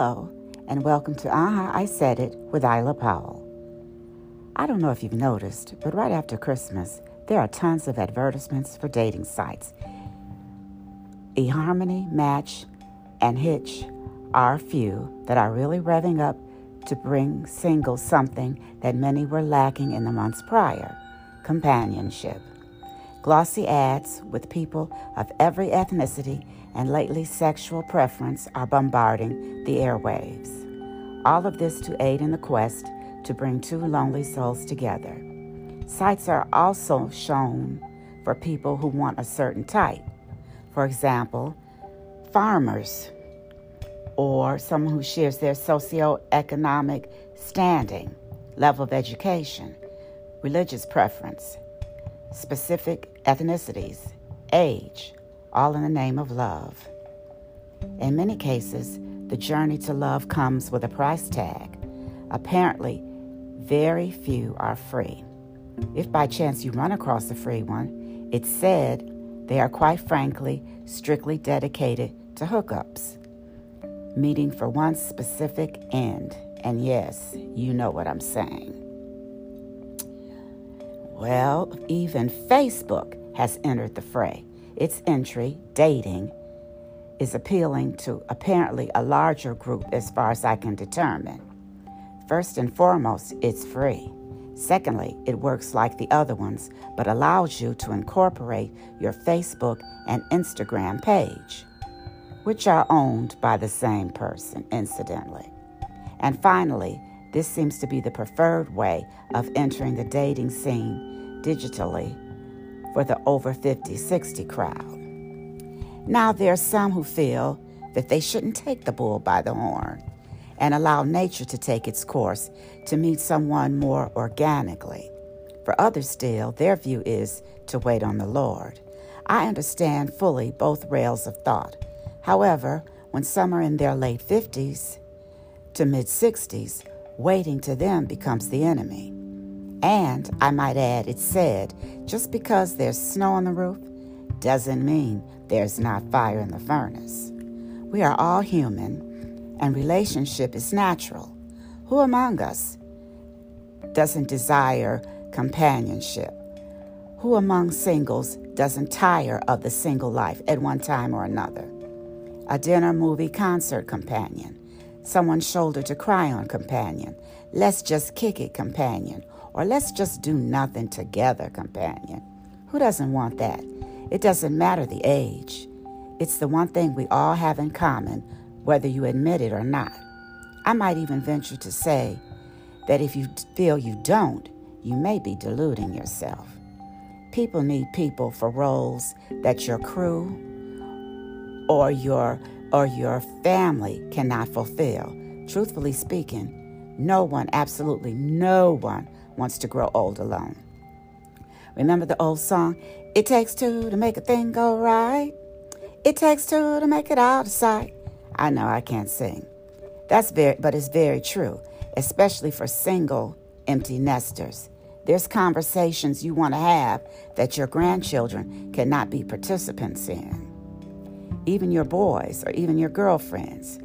Hello, and welcome to Aha, I Said It with Isla Powell. I don't know if you've noticed, but right after Christmas, there are tons of advertisements for dating sites. eHarmony, Match, and Hitch are a few that are really revving up to bring singles something that many were lacking in the months prior companionship. Glossy ads with people of every ethnicity and lately sexual preference are bombarding the airwaves. All of this to aid in the quest to bring two lonely souls together. Sites are also shown for people who want a certain type. For example, farmers or someone who shares their socioeconomic standing, level of education, religious preference, specific ethnicities, age, all in the name of love. In many cases, the journey to love comes with a price tag. Apparently, very few are free. If by chance you run across a free one, it's said they are quite frankly strictly dedicated to hookups, meeting for one specific end. And yes, you know what I'm saying. Well, even Facebook has entered the fray. Its entry, dating, is appealing to apparently a larger group as far as I can determine. First and foremost, it's free. Secondly, it works like the other ones, but allows you to incorporate your Facebook and Instagram page, which are owned by the same person, incidentally. And finally, this seems to be the preferred way of entering the dating scene digitally for the over 50 60 crowd. Now, there are some who feel that they shouldn't take the bull by the horn and allow nature to take its course to meet someone more organically. For others, still, their view is to wait on the Lord. I understand fully both rails of thought. However, when some are in their late 50s to mid 60s, waiting to them becomes the enemy. And I might add, it said just because there's snow on the roof doesn't mean there's not fire in the furnace. We are all human, and relationship is natural. Who among us doesn't desire companionship? Who among singles doesn't tire of the single life at one time or another? A dinner, movie, concert companion, someone's shoulder to cry on companion, let's just kick it companion, or let's just do nothing together companion. Who doesn't want that? It doesn't matter the age. It's the one thing we all have in common, whether you admit it or not. I might even venture to say that if you feel you don't, you may be deluding yourself. People need people for roles that your crew or your or your family cannot fulfill. Truthfully speaking, no one, absolutely no one, wants to grow old alone. Remember the old song, It takes two to make a thing go right? It takes two to make it out of sight. I know I can't sing. That's very, but it's very true, especially for single, empty nesters. There's conversations you want to have that your grandchildren cannot be participants in. Even your boys or even your girlfriends.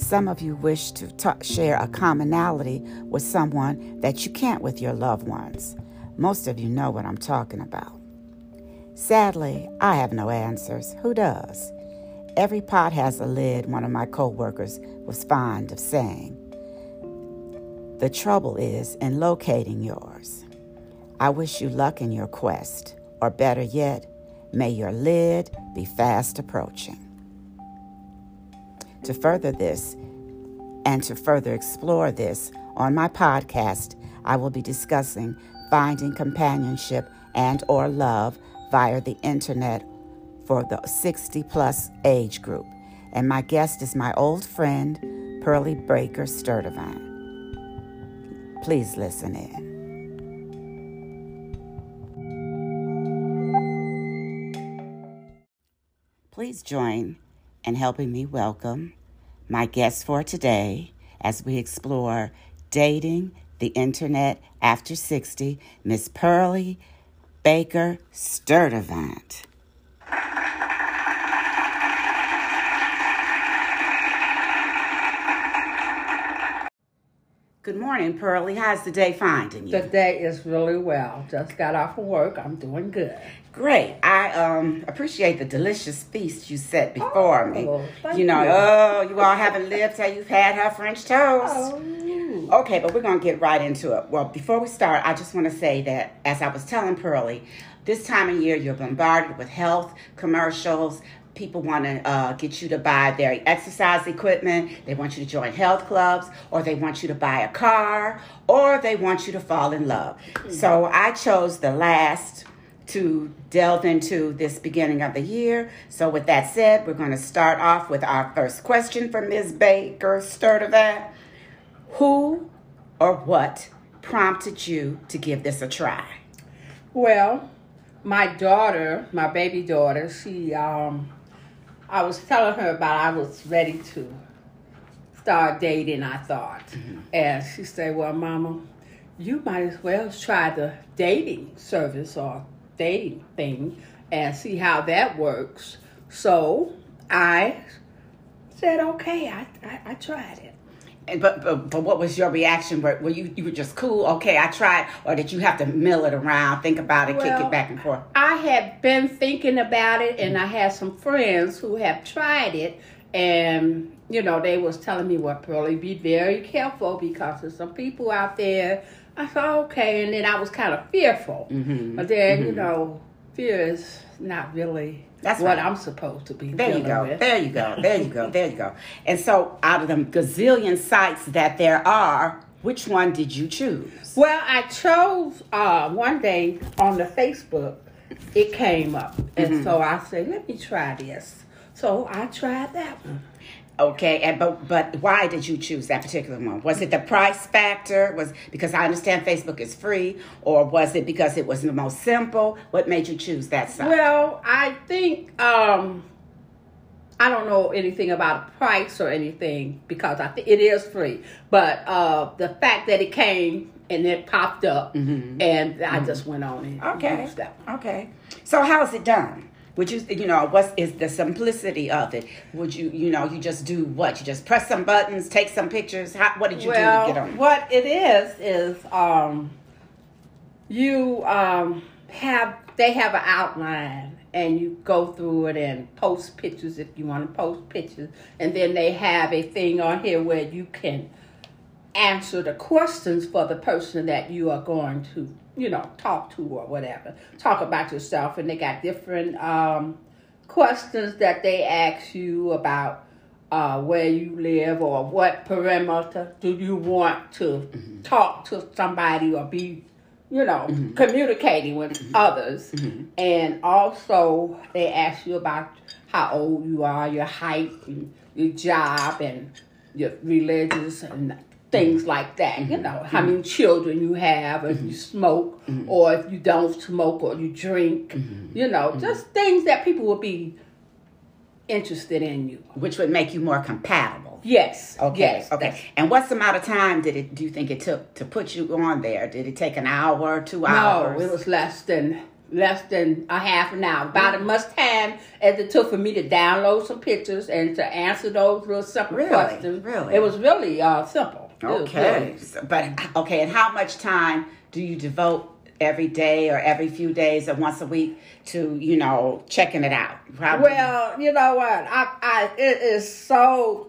Some of you wish to share a commonality with someone that you can't with your loved ones. Most of you know what I'm talking about. Sadly, I have no answers. Who does? Every pot has a lid, one of my coworkers was fond of saying. The trouble is in locating yours. I wish you luck in your quest, or better yet, may your lid be fast approaching. To further this and to further explore this on my podcast, I will be discussing finding companionship and or love via the internet for the 60 plus age group. And my guest is my old friend, Pearlie Breaker Sturdivant. Please listen in. Please join in helping me welcome my guest for today as we explore dating, the internet after 60, Miss Pearlie Baker Sturdivant. Good morning, Pearlie. How's the day finding you? The day is really well. Just got off of work. I'm doing good. Great. I um appreciate the delicious feast you set before Oh, me. You know, you. oh, you all haven't lived till you've had her French toast. Oh. Okay, but we're gonna get right into it. Well, before we start, I just want to say that as I was telling Pearlie, this time of year you're bombarded with health commercials. People want to uh, get you to buy their exercise equipment. They want you to join health clubs, or they want you to buy a car, or they want you to fall in love. So I chose the last to delve into this beginning of the year. So, with that said, we're going to start off with our first question from Ms. Baker Sturdivant. Who or what prompted you to give this a try? Well, my daughter, my baby daughter, she um I was telling her about I was ready to start dating, I thought. Mm-hmm. And she said, Well, Mama, you might as well try the dating service or dating thing and see how that works. So I said, Okay, I, I, I tried it. And, but, but but what was your reaction? Were, were you you were just cool? Okay, I tried, or did you have to mill it around, think about it, kick it back and forth? I had been thinking about it, and I had some friends who have tried it, and you know they was telling me, "Well, Pearlie, be very careful because there's some people out there." I thought, okay, and then I was kind of fearful, Mm-hmm. but then you know, fear is not really That's what right. I'm supposed to be. There you go. With. There you go. There you go. There you go. And so, out of the gazillion sites that there are, which one did you choose? Well, I chose uh, one day on the Facebook, it came up. And Mm-hmm. so I said, let me try this. So I tried that one. Okay, and but but why did you choose that particular one? Was it the price factor? Was because I understand Facebook is free, or was it because it was the most simple? What made you choose that site? Well, I think um, I don't know anything about price or anything because I think it is free. But uh, the fact that it came and it popped up, and I just went on Mm-hmm. okay, okay. So how's it done? Would you you know what's is the simplicity of it? Would you you know you just do what? You just press some buttons, take some pictures. How, what did you well, do to get on? what it is is um, you um, have they have an outline and you go through it and post pictures if you want to post pictures, and then they have a thing on here where you can answer the questions for the person that you are going to you know talk to or whatever. Talk about yourself, and they got different um, questions that they ask you about uh, where you live or what perimeter do you want to talk to somebody or be, you know, communicating with others. And also, they ask you about how old you are, your height, and your job, and your religious and things like that. You mm-hmm. know, how many mm-hmm. children you have, if you mm-hmm. smoke, or if you don't smoke, or you drink. You know, just things that people would be interested in you. Which would make you more compatible. Yes. Okay. Yes. okay. And what's the amount of time did it? Do you think it took to put you on there? Did it take an hour, two No, hours? it was less than less than a half an hour. About as much time as it took for me to download some pictures and to answer those little simple Really? questions. Really? It was really uh, simple. It was Okay. really- So- but okay. And how much time do you devote every day or every few days or once a week to you know checking it out? How do you- Well, you know what? I, I it is so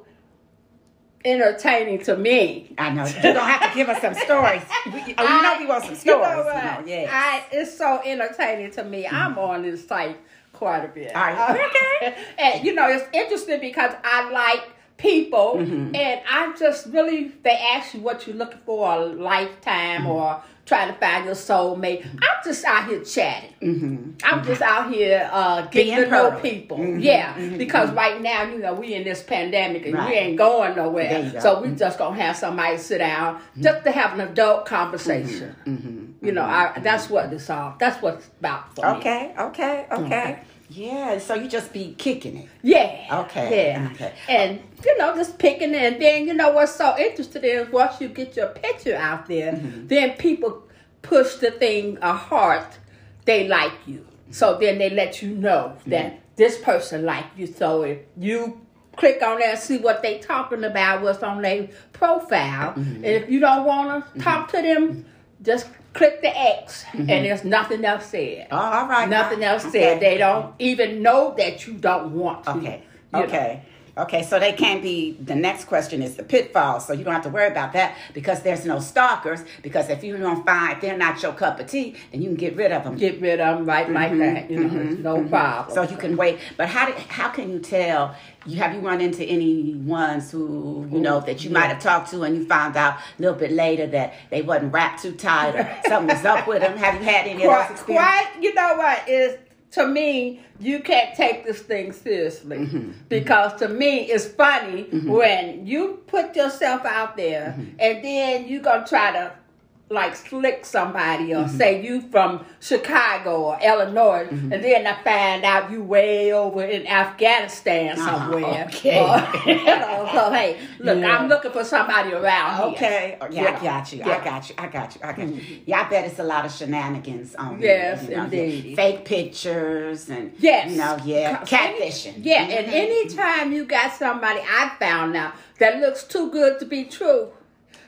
entertaining to me. I know you don't have to give us some stories. We- oh, you know we want some stories. You know you what? know, yeah. I, it's so entertaining to me. I'm mm-hmm. on this site quite a bit. All right. Okay. and you know, it's interesting because I like people Mm-hmm. and I just really they ask you what you're looking for a lifetime Mm-hmm. or trying to find your soulmate. I'm just out here chatting. I'm just out here uh, getting Mm-hmm. Being to know pearly. people. Mhm. Yeah, Mhm. because right now, you know, we in this pandemic and Right. we ain't going nowhere. go. Mm-hmm. So we just gonna have somebody sit down just to have an adult conversation. Mm-hmm. You know, I, that's what this all. That's what it's about for me. Okay. Okay. Okay. Yeah. So you just be kicking it. Yeah. Okay, Yeah. okay. And you know, just picking it. And then you know what's so interesting is once you get your picture out there, Mm-hmm. then people push the thing a heart. They like you. So then they let you know that this person like you. So if you click on there and see what they talking about, what's on their profile. Mm-hmm. And if you don't want to talk to them, just click the X, Mm-hmm. and there's nothing else said. Oh, all right. Nothing else Okay. said. They don't even know that you don't want to. Okay. you know. Okay. So they can't be. The next question is the pitfalls. So you don't have to worry about that because there's no stalkers. Because if you don't find they're not your cup of tea, then you can get rid of them. Get rid of them right like that. You know, it's no problem. Mm-hmm. So you can wait. But how did, how can you tell? You have you run into any ones who you know that you might have talked to and you found out a little bit later that they wasn't wrapped too tight or something was up with them? Have you had any of those experiences? quite, you know what is to me, you can't take this thing seriously Mm-hmm. because to me, it's funny when you put yourself out there Mm-hmm. and then you're gonna try to like slick somebody Mm-hmm. or say you from Chicago or Illinois, Mm-hmm. and then I find out you way over in Afghanistan Uh-huh, somewhere. okay. Or, you know, so hey, look, Yeah. I'm looking for somebody around. Okay. Oh, Yeah, I got you. Yeah. I got you. I got you. I got you. Yeah, I bet it's a lot of shenanigans on Yes, here, you know, indeed. Fake pictures and Yes. you know, yeah, Ca- catfishing. Yeah, and Mhm. anytime you got somebody I found out that looks too good to be true,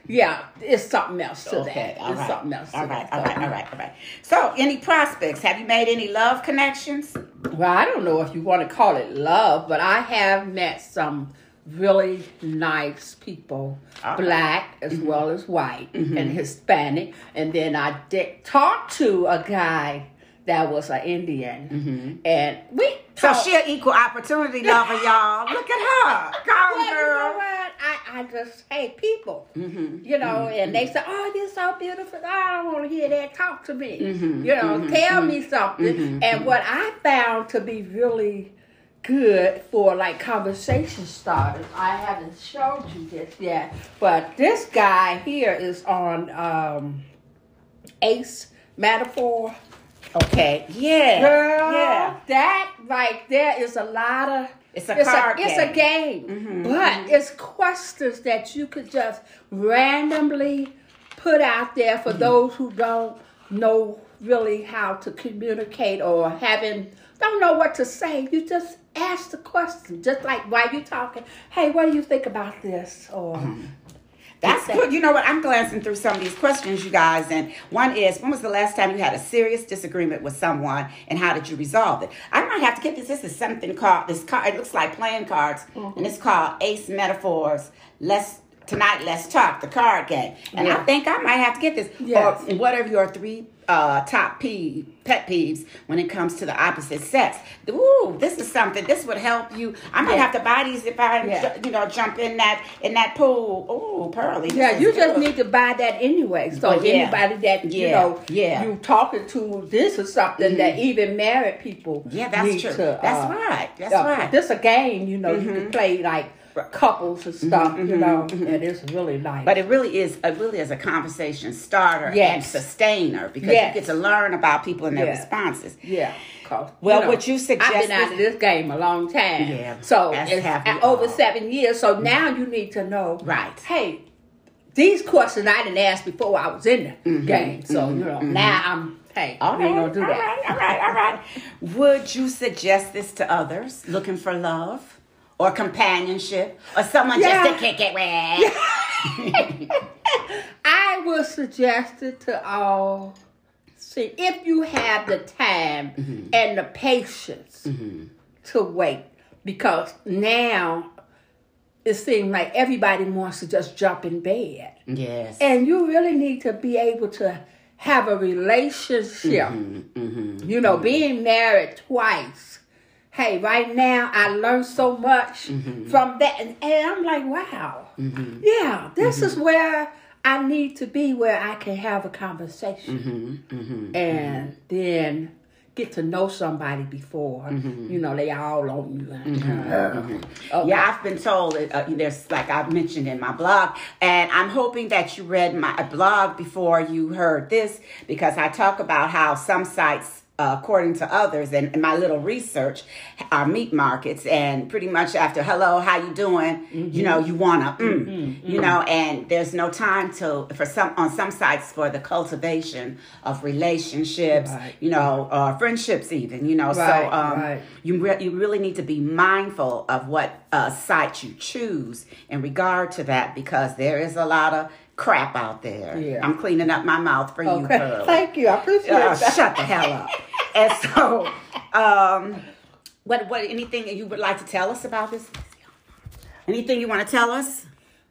yeah, it's something else to Okay, that. all It's right. something else to All right, that. all right, all right, all right. So, any prospects? Have you made any love connections? Well, I don't know if you want to call it love, but I have met some really nice people, right. Mm-hmm. black as well as white and Hispanic. And then I did talk to a guy that was an Indian, and we Mm-hmm. So she an equal opportunity lover, y'all. Look at her. Go, Well, you know girl. what? I, I just hate people. Mm-hmm. You know, and they say, "Oh, you're so beautiful." I don't want to hear that. Talk to me. Mm-hmm. You know, tell me something. And what I found to be really good for like conversation starters, I haven't showed you this yet, but this guy here is on um, Ace Metaphor. Okay. Yeah. Girl, Yeah. that right there is a lot of. It's a card It's a game. Mm-hmm, game, but it's questions that you could just randomly put out there Mm-hmm. for those who don't know really how to communicate or having don't know what to say. You just ask the question, just like while you're talking. Hey, what do you think about this? Or Mm-hmm. That's good. You know what? I'm glancing through some of these questions, you guys, and one is, when was the last time you had a serious disagreement with someone, and how did you resolve it? I might have to get this. This is something called this card. It looks like playing cards, mm-hmm. and it's called Ace Metaphors. Let's tonight. Let's talk the card game, and I think I might have to get this. Yes. Or what are your three uh, top peeve, pet peeves when it comes to the opposite sex? Ooh, this is something. This would help you. I might Yeah. have to buy these if I, Yeah. you know, jump in that in that pool. Ooh, Pearlie. Yeah, you just good. need to buy that anyway. So Oh, yeah. anybody that you know yeah. Mm-hmm. you talking to, this is something that even married people Yeah, that's true. to. That's uh, right. That's uh, right. Mm-hmm. This a game, you know. You can play like couples and mm-hmm, stuff, you mm-hmm, know, mm-hmm. and it's really nice. But it really is. It really is a conversation starter and sustainer because Yes. you get to learn about people and their responses Yeah. responses. yeah. Well, would you suggest I've been out this- of this game a long time. Yeah, So it's have we at over all. seven years. So now you need to know. Right. Hey, these questions I didn't ask before I was in the game. So you know now I'm. Hey, All ain't gonna do all that. right, all right, all right. Would you suggest this to others looking for love or companionship or someone Yeah. just to kick it with? I would suggest it to all. See, if you have the time mm-hmm. and the patience mm-hmm. to wait, because now it seems like everybody wants to just jump in bed. yes. And you really need to be able to have a relationship. Mm-hmm. You know, being married twice. Hey, right now I learned so much mm-hmm. from that. And, and I'm like, wow. Mm-hmm. Yeah, this is mm-hmm. where I need to be where I can have a conversation. And then get to know somebody before, you know, they all on you. Uh-huh. Okay. Yeah, I've been told that uh, there's like I've mentioned in my blog, and I'm hoping that you read my blog before you heard this because I talk about how some sites uh, according to others and, and my little research, are meat markets. And pretty much after "Hello, how you doing?" you know, you wanna, mm, you know, and there's no time to for some on some sites for the cultivation of relationships, Right. you know, or friendships even, you know. Right, so um, right. you re- you really need to be mindful of what uh, site you choose in regard to that because there is a lot of crap out there. Yeah. I'm cleaning up my mouth for you, Okay. Pearl. Thank you. I appreciate Uh, that. shut the hell up. And so, um, what what anything you would like to tell us about this? Anything you want to tell us?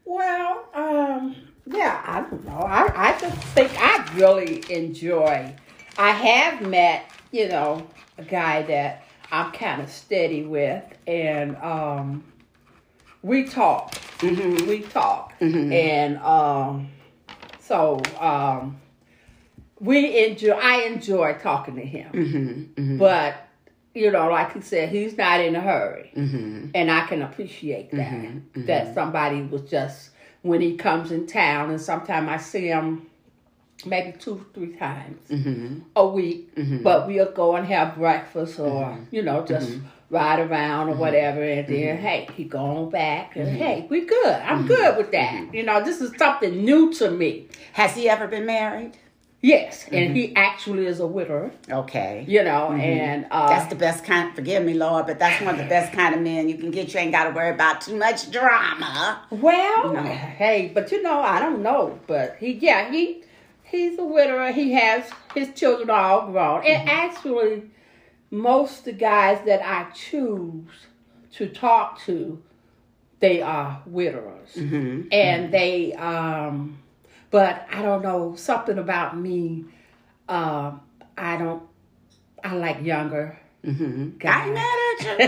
Well, um, yeah, I don't know. I, I just think I really enjoy. I have met, you know, a guy that I'm kind of steady with, and um, we talk. Mm-hmm. We talk, and um, so um, we enjoy. I enjoy talking to him, Mm-hmm. but you know, like he said, he's not in a hurry Mm-hmm. and I can appreciate that. That somebody was just when he comes in town, and sometimes I see him maybe two, three times Mm-hmm. a week, but we'll go and have breakfast or you know just ride around or mm-hmm. whatever, and then mm-hmm. hey, he gone back, and mm-hmm. hey, we good. I'm good with that. You know, this is something new to me. Has he ever been married? Yes, and he actually is a widower. Okay. You know, and uh, That's the best kind. Forgive me, Lord, but that's one of the best kind of men you can get. You ain't got to worry about too much drama. Well, No. hey, but you know, I don't know, but he, yeah, he, he's a widower. He has his children all grown, and actually, most the guys that I choose to talk to, they are widowers, and they, um, but I don't know something about me. Um, I don't. I like younger. I ain't mad at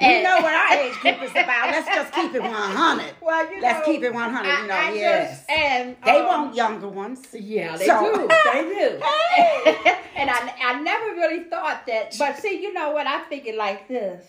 you. you know what our age group is about. Let's just keep it 100. Well, you Let's know, keep it 100. You know, I yes. just- and they um, want younger ones. Yeah, they So- do. They do. and I, I never really thought that. But see, you know what? I think it like this.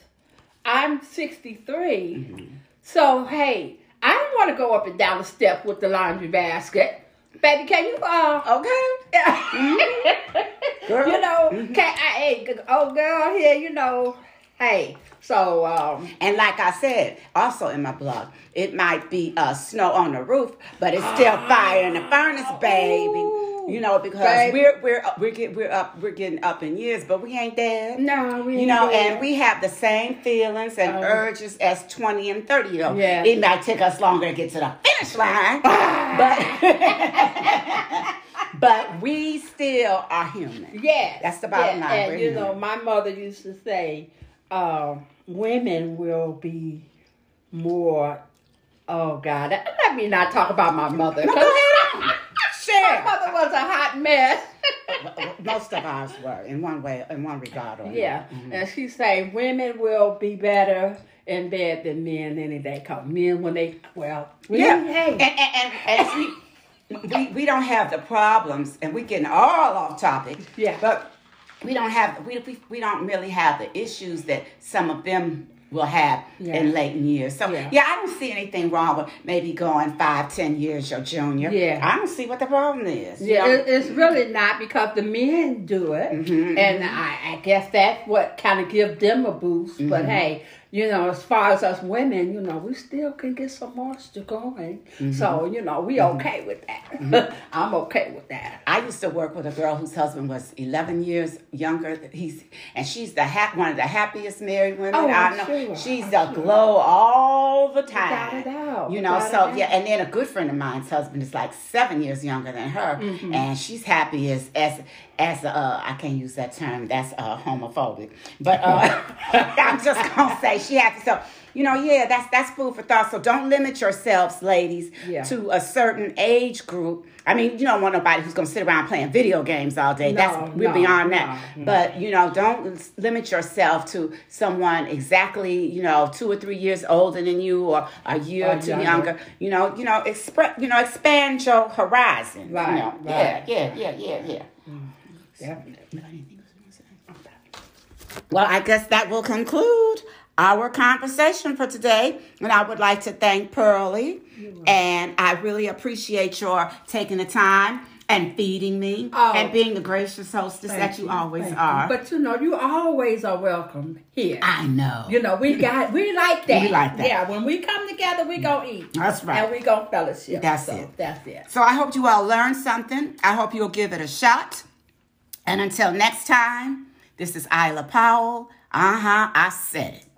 I'm 63. Mm-hmm. So, hey, I don't want to go up and down the step with the laundry basket. Baby, can you, uh, Okay. Girl. you know, Mm-hmm. can I, hey, g- oh girl here, you know, hey. So, um, And like I said, also in my blog, it might be uh, snow on the roof, but it's still fire in the furnace, baby. You know, because Baby. we're we're up- we're get, we're up we're getting up in years, but we ain't dead. no, we You know, there. and we have the same feelings and Oh. urges as 20 and 30 year olds. Yeah. It might take us longer to get to the finish line, but but we still are human. Yes. That's the bottom yeah. line. And We're you know, my mother used to say, um, women will be more. Oh God, let me not talk about my mother. No, go ahead on. My mother was a hot mess. Most of ours were in one way, in one regard or yeah, another. Mhm. and she say women will be better in bed than men any day. Cause men when they well, Yeah, hey, and and, and, and see, we we don't have the problems, and we getting all off topic. Yeah. but we don't have we we, we don't really have the issues that some of them will have Yeah. in late years. So Yeah. yeah. I don't see anything wrong with maybe going five, ten years your junior. Yeah. I don't see what the problem is. Yeah, it, it's really not because the men do it, Mm-hmm, and I, I guess that's what kind of give them a boost. But Mm-hmm. hey, you know, as far as us women, you know, we still can get some moisture going. Mm-hmm. So you know, we okay with that. I'm okay with that. I used to work with a girl whose husband was 11 years younger. He's and she's the ha- one of the happiest married women Oh, I know. sure. She's I'm the sure. glow all the time. Without. You know, Without so yeah, and then a good friend of mine's husband is like seven years younger than her, Mm-hmm. and she's happy as as as uh I can't use that term. That's uh homophobic, but uh I'm just gonna say she happy. So you know, yeah, that's that's food for thought. So don't limit yourselves, ladies, Yeah. to a certain age group. I mean, you don't want nobody who's gonna sit around playing video games all day. No, that's we're no, beyond that. no. But you know, don't limit yourself to someone exactly, you know, two or three years older than you, or a year Or or two younger. younger. You know, you know, express, you know, expand your horizon. Right, You know? right. Yeah, yeah, yeah, yeah, yeah. Definitely. Well, I guess that will conclude our conversation for today. And I would like to thank Pearlie. And I really appreciate your taking the time and feeding me Oh. and being the gracious hostess that you, always thank are. But you know, you always are welcome here. I know. you know, we got we like that. We like that. Yeah, when we come together, we gonna eat. That's right. And we gonna fellowship. That's so it. That's it. So I hope you all learned something. I hope you'll give it a shot. And until next time, this is Isla Powell. Uh huh, I said it.